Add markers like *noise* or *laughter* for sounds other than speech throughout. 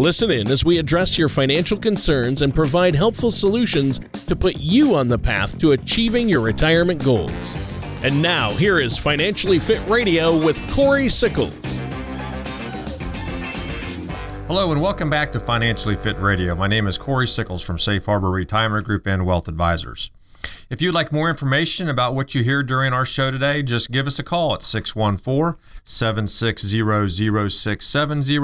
Listen in as we address your financial concerns and provide helpful solutions to put you on the path to achieving your retirement goals. And now, here is Financially Fit Radio with Corey Sickles. Hello, and welcome back to Financially Fit Radio. My name is Corey Sickles from Safe Harbor Retirement Group and Wealth Advisors. If you'd like more information about what you hear during our show today, just give us a call at 614 760 0670,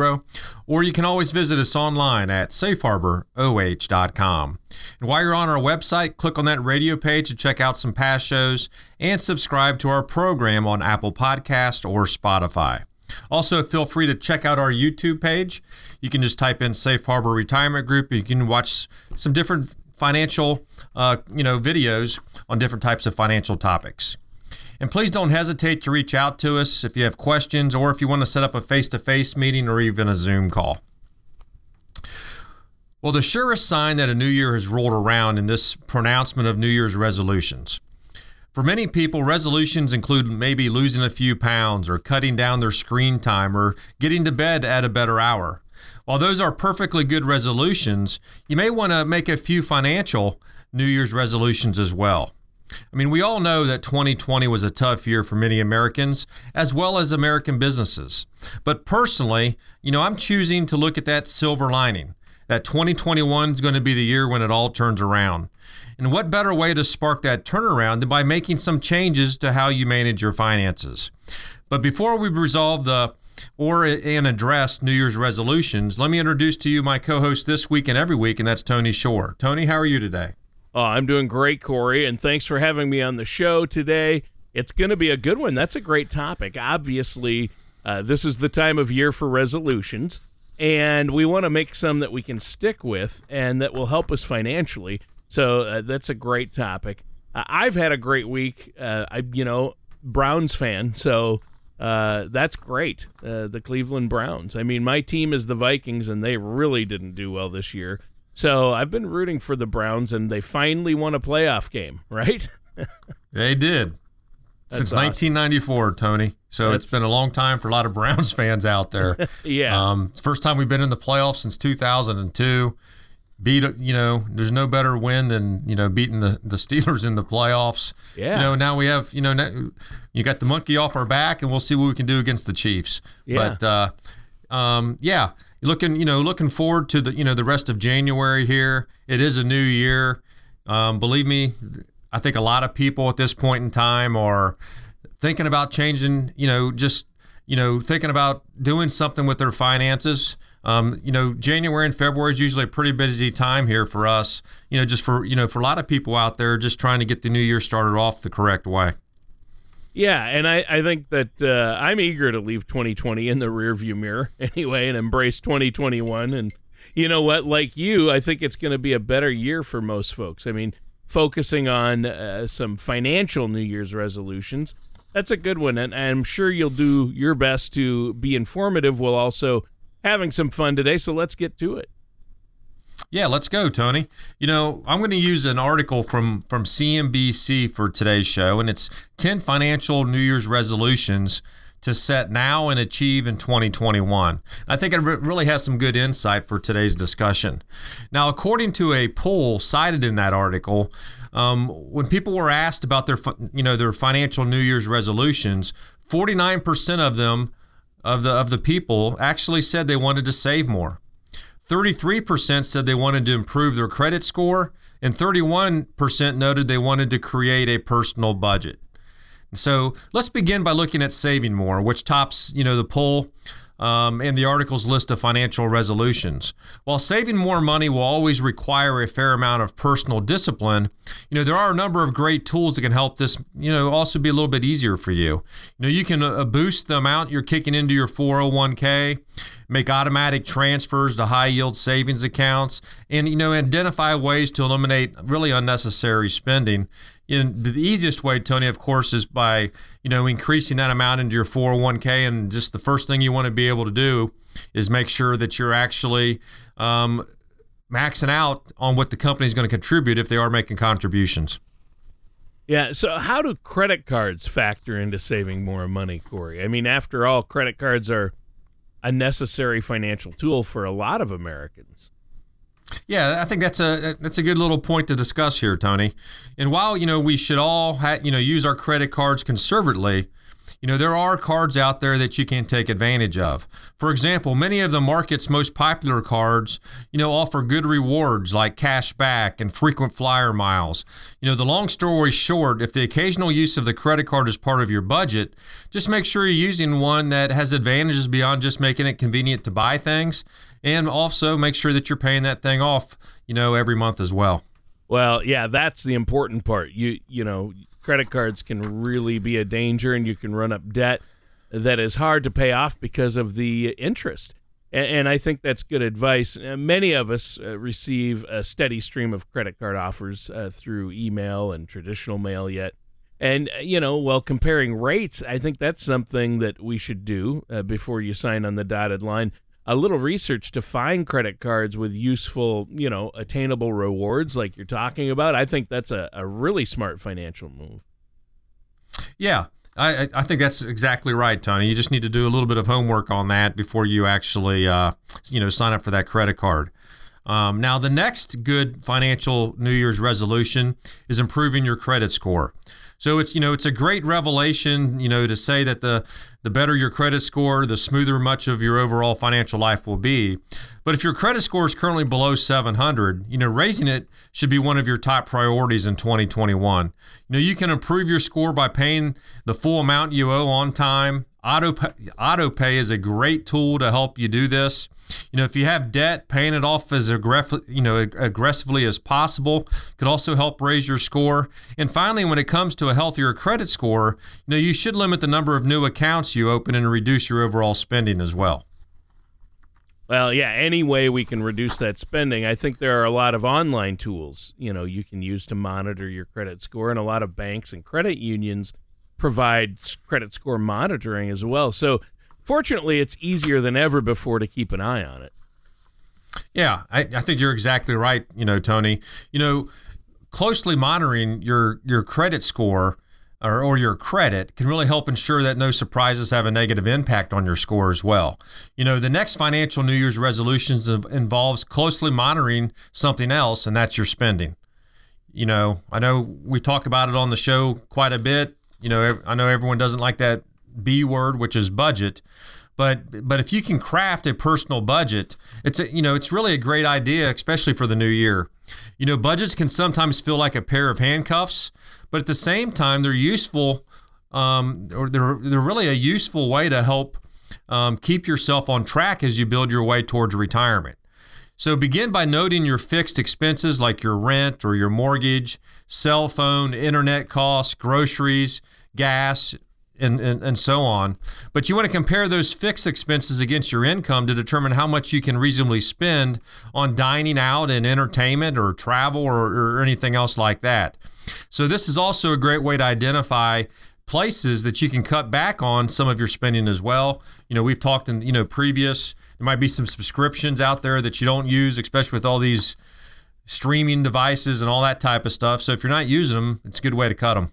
or you can always visit us online at safeharboroh.com. And while you're on our website, click on that radio page to check out some past shows and subscribe to our program on Apple Podcast or Spotify. Also, feel free to check out our YouTube page. You can just type in Safe Harbor Retirement Group. You can watch some different financial, uh, you know, videos on different types of financial topics. And please don't hesitate to reach out to us if you have questions or if you want to set up a face-to-face meeting or even a Zoom call. Well, the surest sign that a new year has rolled around in this pronouncement of New Year's resolutions. For many people, resolutions include maybe losing a few pounds or cutting down their screen time or getting to bed at a better hour. While those are perfectly good resolutions, you may want to make a few financial New Year's resolutions as well. I mean, we all know that 2020 was a tough year for many Americans as well as American businesses. But personally, you know, I'm choosing to look at that silver lining that 2021 is going to be the year when it all turns around. And what better way to spark that turnaround than by making some changes to how you manage your finances? But before we resolve the or and address New Year's resolutions, let me introduce to you my co-host this week and every week, and that's Tony Shore. Tony, how are you today? Oh, I'm doing great, Corey, and thanks for having me on the show today. It's going to be a good one. That's a great topic. Obviously, uh, this is the time of year for resolutions, and we want to make some that we can stick with and that will help us financially. So uh, that's a great topic. Uh, I've had a great week. Uh, I, you know, Browns fan, so uh, that's great. Uh, the Cleveland Browns. I mean, my team is the Vikings, and they really didn't do well this year. So I've been rooting for the Browns, and they finally won a playoff game, *laughs* right? they did. That's Since awesome. 1994, Tony. So That's, it's been a long time for a lot of Browns *laughs* fans out there. *laughs* yeah. Um, first time we've been in the playoffs since 2002 beat you know there's no better win than you know beating the, the Steelers in the playoffs. Yeah. You know now we have you know now, you got the monkey off our back and we'll see what we can do against the Chiefs. Yeah. But uh, um, yeah, looking you know looking forward to the you know the rest of January here. It is a new year. Um, believe me, I think a lot of people at this point in time are thinking about changing. You know just you know thinking about doing something with their finances. Um, you know, January and February is usually a pretty busy time here for us. You know, just for you know, for a lot of people out there, just trying to get the new year started off the correct way. Yeah, and I, I think that uh, I'm eager to leave 2020 in the rearview mirror *laughs* anyway and embrace 2021. And you know what? Like you, I think it's going to be a better year for most folks. I mean, focusing on uh, some financial New Year's resolutions, that's a good one. And I'm sure you'll do your best to be informative while also having some fun today. So let's get to it. Yeah, let's go, Tony. You know, I'm going to use an article from from CNBC for today's show, and it's 10 financial New Year's resolutions to set now and achieve in 2021. I think it really has some good insight for today's discussion. Now, according to a poll cited in that article, um, when people were asked about their you know their financial New Year's resolutions, 49% of them of the of the people actually said they wanted to save more. 33% said they wanted to improve their credit score, and 31% noted they wanted to create a personal budget. So let's begin by looking at saving more, which tops you know the poll. Um, and the article's list of financial resolutions. While saving more money will always require a fair amount of personal discipline, you know there are a number of great tools that can help this. You know, also be a little bit easier for you. You know, you can uh, boost the amount you're kicking into your 401k, make automatic transfers to high yield savings accounts, and you know identify ways to eliminate really unnecessary spending the easiest way, Tony, of course, is by you know increasing that amount into your 401k, and just the first thing you want to be able to do is make sure that you're actually um, maxing out on what the company is going to contribute if they are making contributions. Yeah. So, how do credit cards factor into saving more money, Corey? I mean, after all, credit cards are a necessary financial tool for a lot of Americans. Yeah, I think that's a that's a good little point to discuss here, Tony. And while you know we should all ha- you know use our credit cards conservatively, you know there are cards out there that you can take advantage of. For example, many of the market's most popular cards, you know, offer good rewards like cash back and frequent flyer miles. You know, the long story short, if the occasional use of the credit card is part of your budget, just make sure you're using one that has advantages beyond just making it convenient to buy things and also make sure that you're paying that thing off, you know, every month as well. Well, yeah, that's the important part. You you know, credit cards can really be a danger and you can run up debt that is hard to pay off because of the interest. And, and I think that's good advice. Uh, many of us uh, receive a steady stream of credit card offers uh, through email and traditional mail yet. And, uh, you know, while comparing rates, I think that's something that we should do uh, before you sign on the dotted line a little research to find credit cards with useful, you know, attainable rewards like you're talking about. I think that's a, a really smart financial move. Yeah, I, I think that's exactly right, Tony. You just need to do a little bit of homework on that before you actually, uh, you know, sign up for that credit card. Um, now, the next good financial New Year's resolution is improving your credit score. So it's you know it's a great revelation you know to say that the the better your credit score, the smoother much of your overall financial life will be. But if your credit score is currently below 700, you know raising it should be one of your top priorities in 2021. You know you can improve your score by paying the full amount you owe on time Auto pay, auto pay is a great tool to help you do this. You know, if you have debt, paying it off as aggressive, you know, aggressively as possible could also help raise your score. And finally, when it comes to a healthier credit score, you know, you should limit the number of new accounts you open and reduce your overall spending as well. Well, yeah, any way we can reduce that spending. I think there are a lot of online tools, you know, you can use to monitor your credit score and a lot of banks and credit unions provide credit score monitoring as well. So, fortunately, it's easier than ever before to keep an eye on it. Yeah, I, I think you're exactly right. You know, Tony. You know, closely monitoring your your credit score or, or your credit can really help ensure that no surprises have a negative impact on your score as well. You know, the next financial New Year's resolutions involves closely monitoring something else, and that's your spending. You know, I know we talk about it on the show quite a bit. You know, I know everyone doesn't like that B word, which is budget, but but if you can craft a personal budget, it's a, you know it's really a great idea, especially for the new year. You know, budgets can sometimes feel like a pair of handcuffs, but at the same time, they're useful, um, or they're they're really a useful way to help um, keep yourself on track as you build your way towards retirement. So begin by noting your fixed expenses like your rent or your mortgage, cell phone, internet costs, groceries, gas, and, and, and so on. But you want to compare those fixed expenses against your income to determine how much you can reasonably spend on dining out and entertainment or travel or, or anything else like that. So, this is also a great way to identify places that you can cut back on some of your spending as well. You know, we've talked in, you know, previous there might be some subscriptions out there that you don't use, especially with all these streaming devices and all that type of stuff. So if you're not using them, it's a good way to cut them.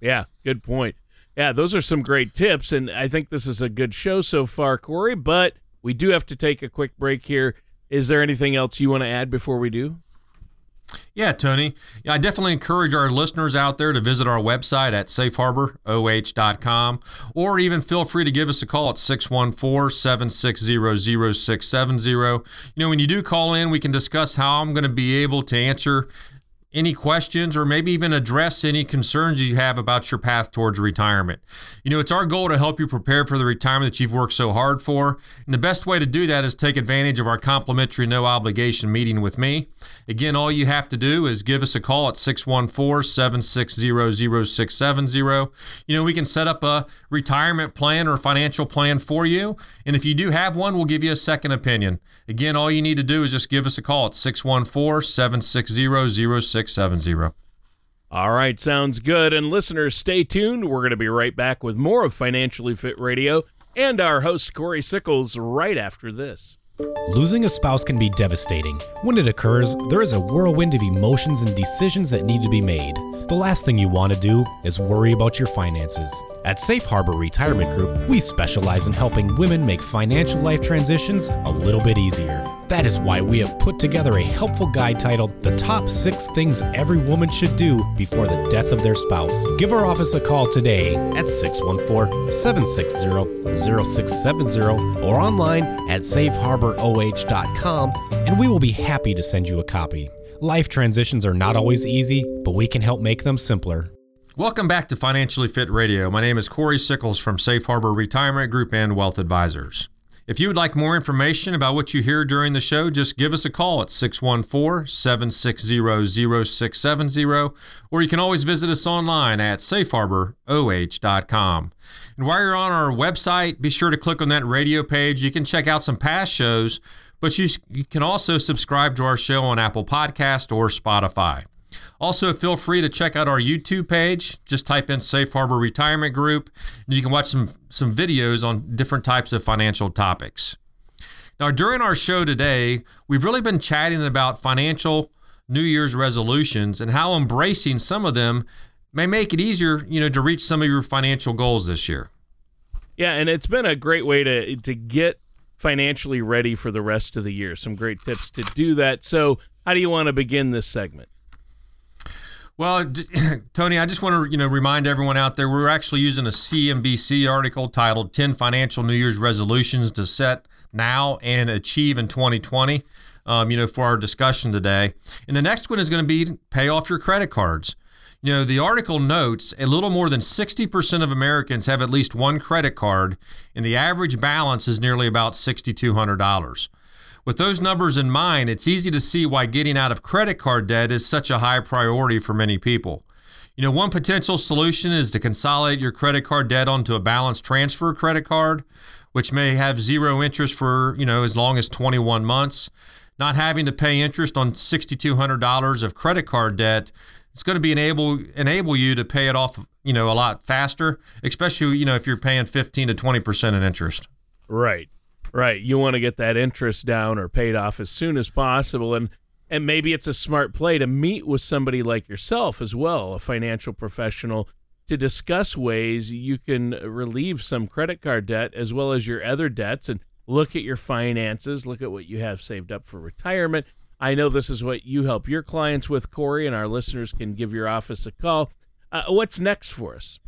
Yeah, good point. Yeah, those are some great tips. And I think this is a good show so far, Corey, but we do have to take a quick break here. Is there anything else you want to add before we do? Yeah, Tony. Yeah, I definitely encourage our listeners out there to visit our website at safeharboroh.com or even feel free to give us a call at 614-760-0670. You know, when you do call in, we can discuss how I'm going to be able to answer any questions or maybe even address any concerns you have about your path towards retirement. You know, it's our goal to help you prepare for the retirement that you've worked so hard for. And the best way to do that is take advantage of our complimentary no obligation meeting with me. Again, all you have to do is give us a call at 614 760 0670. You know, we can set up a retirement plan or financial plan for you. And if you do have one, we'll give you a second opinion. Again, all you need to do is just give us a call at 614 760 0670. All right, sounds good. And listeners, stay tuned. We're going to be right back with more of Financially Fit Radio and our host, Corey Sickles, right after this. Losing a spouse can be devastating. When it occurs, there is a whirlwind of emotions and decisions that need to be made. The last thing you want to do is worry about your finances. At Safe Harbor Retirement Group, we specialize in helping women make financial life transitions a little bit easier. That is why we have put together a helpful guide titled The Top 6 Things Every Woman Should Do Before the Death of Their Spouse. Give our office a call today at 614 760 0670 or online at safeharboroh.com and we will be happy to send you a copy. Life transitions are not always easy, but we can help make them simpler. Welcome back to Financially Fit Radio. My name is Corey Sickles from Safe Harbor Retirement Group and Wealth Advisors. If you would like more information about what you hear during the show, just give us a call at 614 760 0670, or you can always visit us online at safeharboroh.com. And while you're on our website, be sure to click on that radio page. You can check out some past shows, but you, you can also subscribe to our show on Apple Podcast or Spotify. Also, feel free to check out our YouTube page. Just type in Safe Harbor Retirement Group, and you can watch some, some videos on different types of financial topics. Now, during our show today, we've really been chatting about financial New Year's resolutions and how embracing some of them may make it easier, you know, to reach some of your financial goals this year. Yeah, and it's been a great way to to get financially ready for the rest of the year. Some great tips to do that. So, how do you want to begin this segment? Well, *clears throat* Tony, I just want to you know remind everyone out there we're actually using a CNBC article titled 10 Financial New Year's Resolutions to Set Now and Achieve in 2020. Um, you know, for our discussion today. And the next one is going to be pay off your credit cards. You know, the article notes a little more than 60% of Americans have at least one credit card, and the average balance is nearly about $6,200. With those numbers in mind, it's easy to see why getting out of credit card debt is such a high priority for many people. You know, one potential solution is to consolidate your credit card debt onto a balance transfer credit card, which may have zero interest for, you know, as long as 21 months. Not having to pay interest on $6,200 of credit card debt, it's going to be enable enable you to pay it off, you know, a lot faster, especially, you know, if you're paying 15 to 20% in interest. Right. Right. You want to get that interest down or paid off as soon as possible. And and maybe it's a smart play to meet with somebody like yourself as well, a financial professional, to discuss ways you can relieve some credit card debt as well as your other debts and look at your finances, look at what you have saved up for retirement. I know this is what you help your clients with, Corey, and our listeners can give your office a call. Uh, what's next for us?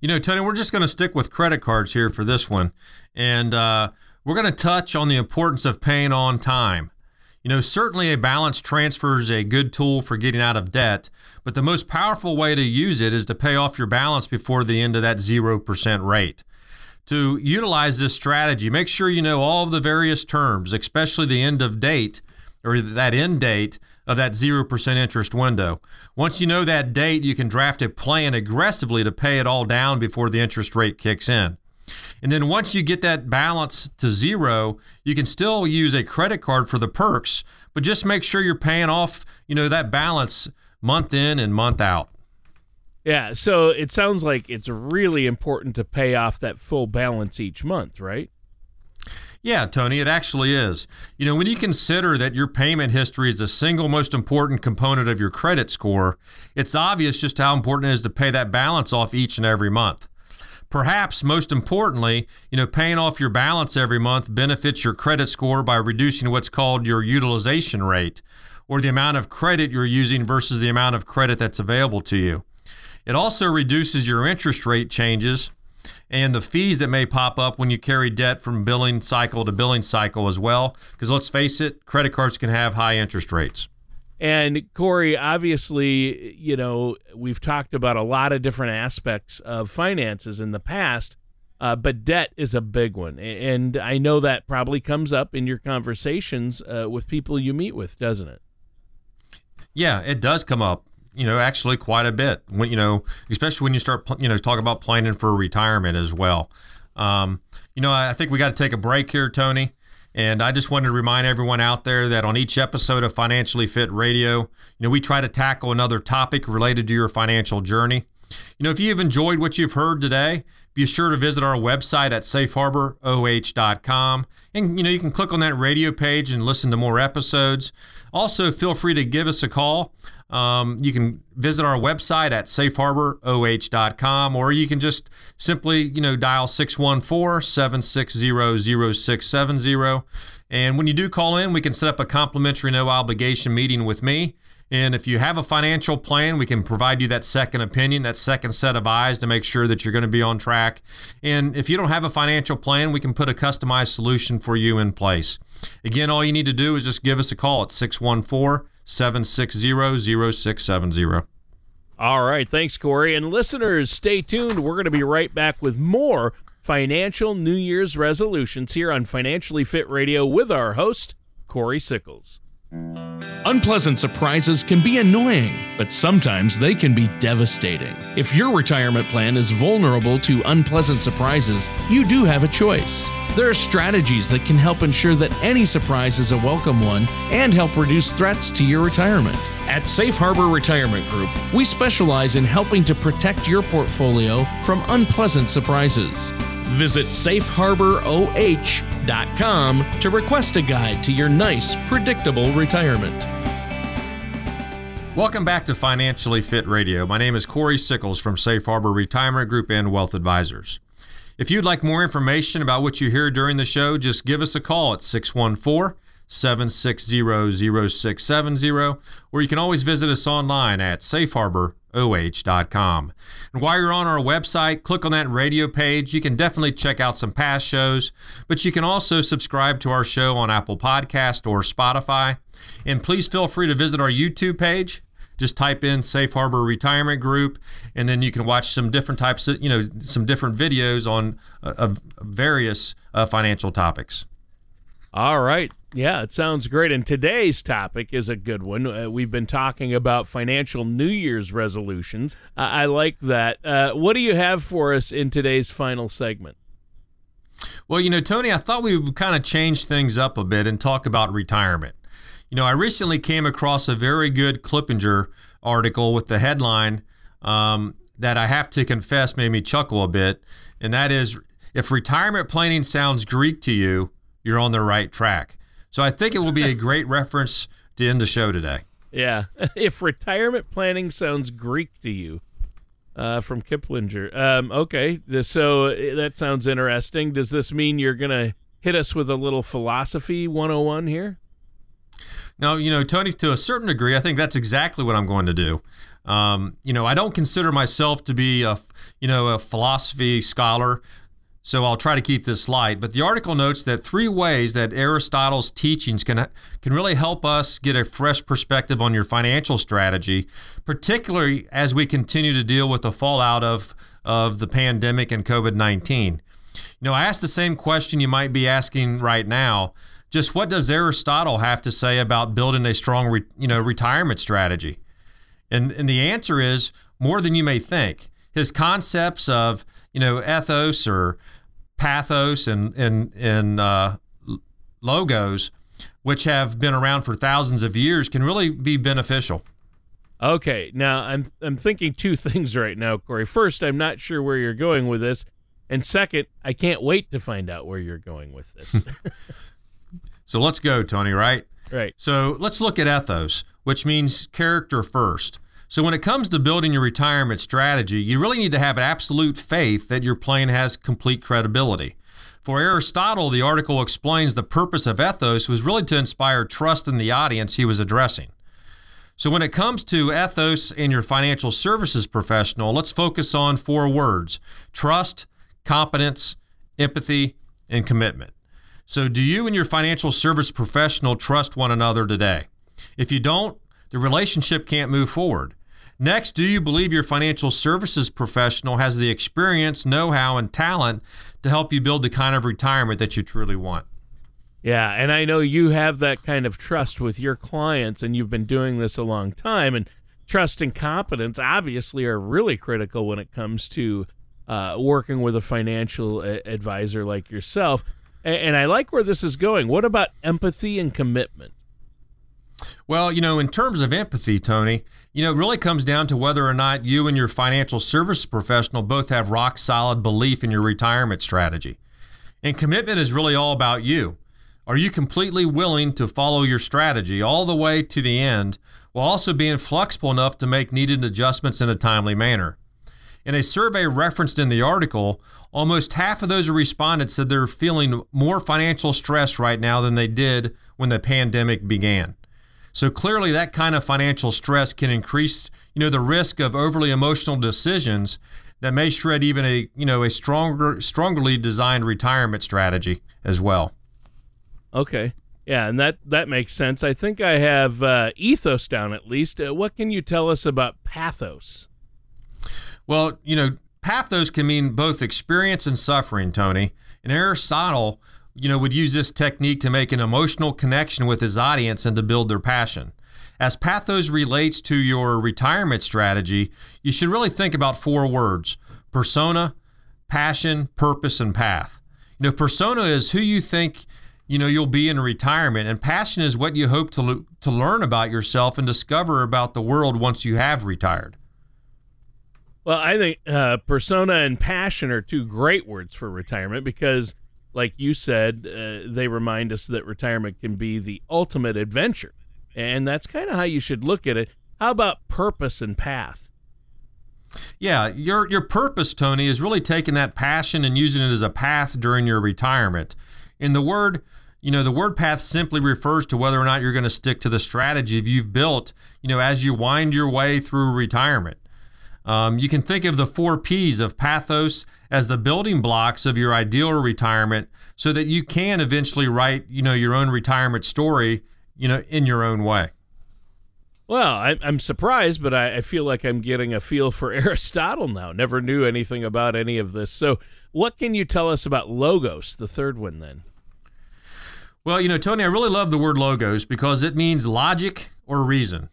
You know, Tony, we're just going to stick with credit cards here for this one. And uh, we're going to touch on the importance of paying on time. You know, certainly a balance transfer is a good tool for getting out of debt, but the most powerful way to use it is to pay off your balance before the end of that 0% rate. To utilize this strategy, make sure you know all of the various terms, especially the end of date or that end date of that 0% interest window. Once you know that date, you can draft a plan aggressively to pay it all down before the interest rate kicks in. And then once you get that balance to zero, you can still use a credit card for the perks, but just make sure you're paying off, you know, that balance month in and month out. Yeah, so it sounds like it's really important to pay off that full balance each month, right? Yeah, Tony, it actually is. You know, when you consider that your payment history is the single most important component of your credit score, it's obvious just how important it is to pay that balance off each and every month. Perhaps most importantly, you know, paying off your balance every month benefits your credit score by reducing what's called your utilization rate or the amount of credit you're using versus the amount of credit that's available to you. It also reduces your interest rate changes and the fees that may pop up when you carry debt from billing cycle to billing cycle as well. Because let's face it, credit cards can have high interest rates. And Corey, obviously, you know, we've talked about a lot of different aspects of finances in the past, uh, but debt is a big one. And I know that probably comes up in your conversations uh, with people you meet with, doesn't it? Yeah, it does come up. You know, actually quite a bit. When you know, especially when you start, you know, talk about planning for retirement as well. Um, you know, I think we got to take a break here, Tony. And I just wanted to remind everyone out there that on each episode of Financially Fit Radio, you know, we try to tackle another topic related to your financial journey. You know, if you've enjoyed what you've heard today, be sure to visit our website at safeharboroh.com. And, you know, you can click on that radio page and listen to more episodes. Also, feel free to give us a call. Um, you can visit our website at safeharboroh.com or you can just simply, you know, dial 614-760-0670. And when you do call in, we can set up a complimentary no obligation meeting with me. And if you have a financial plan, we can provide you that second opinion, that second set of eyes to make sure that you're going to be on track. And if you don't have a financial plan, we can put a customized solution for you in place. Again, all you need to do is just give us a call at 614 760 0670. All right. Thanks, Corey. And listeners, stay tuned. We're going to be right back with more financial New Year's resolutions here on Financially Fit Radio with our host, Corey Sickles. Unpleasant surprises can be annoying, but sometimes they can be devastating. If your retirement plan is vulnerable to unpleasant surprises, you do have a choice. There are strategies that can help ensure that any surprise is a welcome one and help reduce threats to your retirement. At Safe Harbor Retirement Group, we specialize in helping to protect your portfolio from unpleasant surprises. Visit safeharboroh.com to request a guide to your nice, predictable retirement. Welcome back to Financially Fit Radio. My name is Corey Sickles from Safe Harbor Retirement Group and Wealth Advisors. If you'd like more information about what you hear during the show, just give us a call at 614 760 0670, or you can always visit us online at safeharboroh.com. And while you're on our website, click on that radio page. You can definitely check out some past shows, but you can also subscribe to our show on Apple Podcast or Spotify. And please feel free to visit our YouTube page. Just type in Safe Harbor Retirement Group, and then you can watch some different types of, you know, some different videos on uh, various uh, financial topics. All right. Yeah, it sounds great. And today's topic is a good one. Uh, we've been talking about financial New Year's resolutions. I like that. Uh, what do you have for us in today's final segment? Well, you know, Tony, I thought we would kind of change things up a bit and talk about retirement. You know, I recently came across a very good Kiplinger article with the headline um, that I have to confess made me chuckle a bit, and that is if retirement planning sounds Greek to you, you're on the right track. So I think it will be a great reference to end the show today. Yeah. *laughs* If retirement planning sounds Greek to you, uh, from Kiplinger. Um, okay. So uh, that sounds interesting. Does this mean you're going to hit us with a little philosophy 101 here? No, you know, Tony, to a certain degree, I think that's exactly what I'm going to do. Um, you know, I don't consider myself to be a, you know, a philosophy scholar so I'll try to keep this light. But the article notes that three ways that Aristotle's teachings can can really help us get a fresh perspective on your financial strategy, particularly as we continue to deal with the fallout of of the pandemic and COVID-19. You know, I asked the same question you might be asking right now. Just what does Aristotle have to say about building a strong, re, you know, retirement strategy? And and the answer is more than you may think. His concepts of you know ethos or pathos and and and uh, logos, which have been around for thousands of years, can really be beneficial. Okay, now I'm I'm thinking two *laughs* things right now, Corey. First, I'm not sure where you're going with this, and second, I can't wait to find out where you're going with this. *laughs* *laughs* so let's go, Tony. Right. Right. So let's look at ethos, which means character first. So, when it comes to building your retirement strategy, you really need to have absolute faith that your plan has complete credibility. For Aristotle, the article explains the purpose of ethos was really to inspire trust in the audience he was addressing. So, when it comes to ethos in your financial services professional, let's focus on four words trust, competence, empathy, and commitment. So, do you and your financial service professional trust one another today? If you don't, the relationship can't move forward. Next, do you believe your financial services professional has the experience, know how, and talent to help you build the kind of retirement that you truly want? Yeah, and I know you have that kind of trust with your clients, and you've been doing this a long time. And trust and competence obviously are really critical when it comes to uh, working with a financial advisor like yourself. And, and I like where this is going. What about empathy and commitment? Well, you know, in terms of empathy, Tony, you know, it really comes down to whether or not you and your financial service professional both have rock solid belief in your retirement strategy. And commitment is really all about you. Are you completely willing to follow your strategy all the way to the end while also being flexible enough to make needed adjustments in a timely manner? In a survey referenced in the article, almost half of those who responded said they're feeling more financial stress right now than they did when the pandemic began. So clearly that kind of financial stress can increase, you know, the risk of overly emotional decisions that may shred even a, you know, a stronger strongly designed retirement strategy as well. Okay. Yeah, and that that makes sense. I think I have uh, ethos down at least. Uh, what can you tell us about pathos? Well, you know, pathos can mean both experience and suffering, Tony. And Aristotle, you know, would use this technique to make an emotional connection with his audience and to build their passion. As pathos relates to your retirement strategy, you should really think about four words persona, passion, purpose, and path. You know, persona is who you think you know you'll be in retirement and passion is what you hope to to learn about yourself and discover about the world once you have retired well i think uh, persona and passion are two great words for retirement because like you said uh, they remind us that retirement can be the ultimate adventure and that's kind of how you should look at it how about purpose and path yeah, your your purpose, Tony, is really taking that passion and using it as a path during your retirement. In the word, you know, the word path simply refers to whether or not you're going to stick to the strategy you've built, you know, as you wind your way through retirement. Um, you can think of the four P's of pathos as the building blocks of your ideal retirement so that you can eventually write, you know, your own retirement story, you know, in your own way. Well, I, am surprised, but I, I, feel like I'm getting a feel for *laughs* Aristotle now. Never knew anything about any of this. So, what can you tell us about logos, the third one, then? Well, you know, Tony, I really love the word logos because it means logic or reason.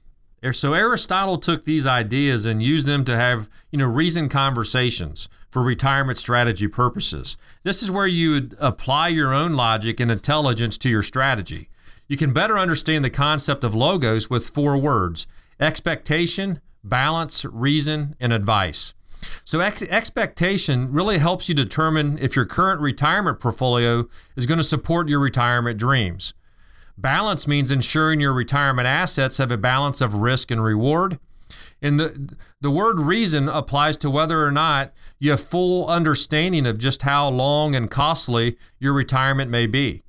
So Aristotle took these ideas and used them to have, you know, reasoned conversations for retirement strategy purposes. This is where you would apply your own logic and intelligence to your strategy. You can better understand the concept of logos with four words: expectation, balance, reason, and advice. So ex- expectation really helps you determine if your current retirement portfolio is going to support your retirement dreams. Balance means ensuring your retirement assets have a balance of risk and reward. And the the word reason applies to whether or not you have full understanding of just how long and costly your retirement may be.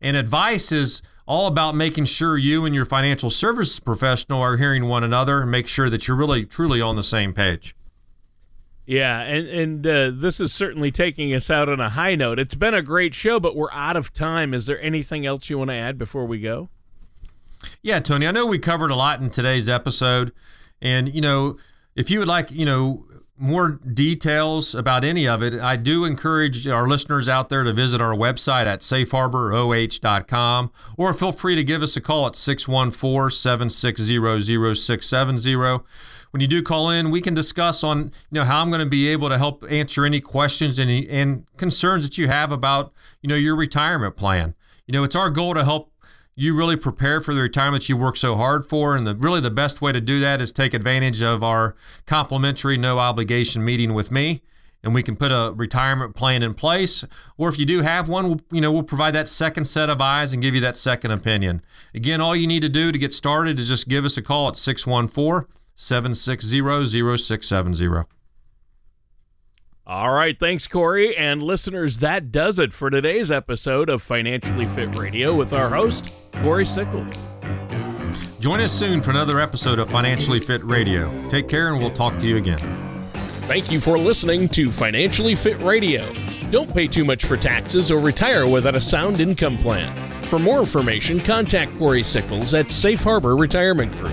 And advice is all about making sure you and your financial services professional are hearing one another and make sure that you're really truly on the same page. Yeah, and and uh, this is certainly taking us out on a high note. It's been a great show, but we're out of time. Is there anything else you want to add before we go? Yeah, Tony, I know we covered a lot in today's episode, and you know, if you would like, you know, more details about any of it, I do encourage our listeners out there to visit our website at safeharboroh.com or feel free to give us a call at 614 760 0670 when you do call in, we can discuss on you know how I'm going to be able to help answer any questions and and concerns that you have about you know your retirement plan. You know, it's our goal to help you really prepare for the retirement you work so hard for, and the really the best way to do that is take advantage of our complimentary no obligation meeting with me and we can put a retirement plan in place. Or if you do have one, we'll, you know, we'll provide that second set of eyes and give you that second opinion. Again, all you need to do to get started is just give us a call at 614 760 0670. All right, thanks, Corey. And listeners, that does it for today's episode of Financially Fit Radio with our host, Corey Sickles. Join us soon for another episode of Financially Fit Radio. Take care, and we'll talk to you again. Thank you for listening to Financially Fit Radio. Don't pay too much for taxes or retire without a sound income plan. For more information, contact Corey Sickles at Safe Harbor Retirement Group.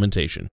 implementation.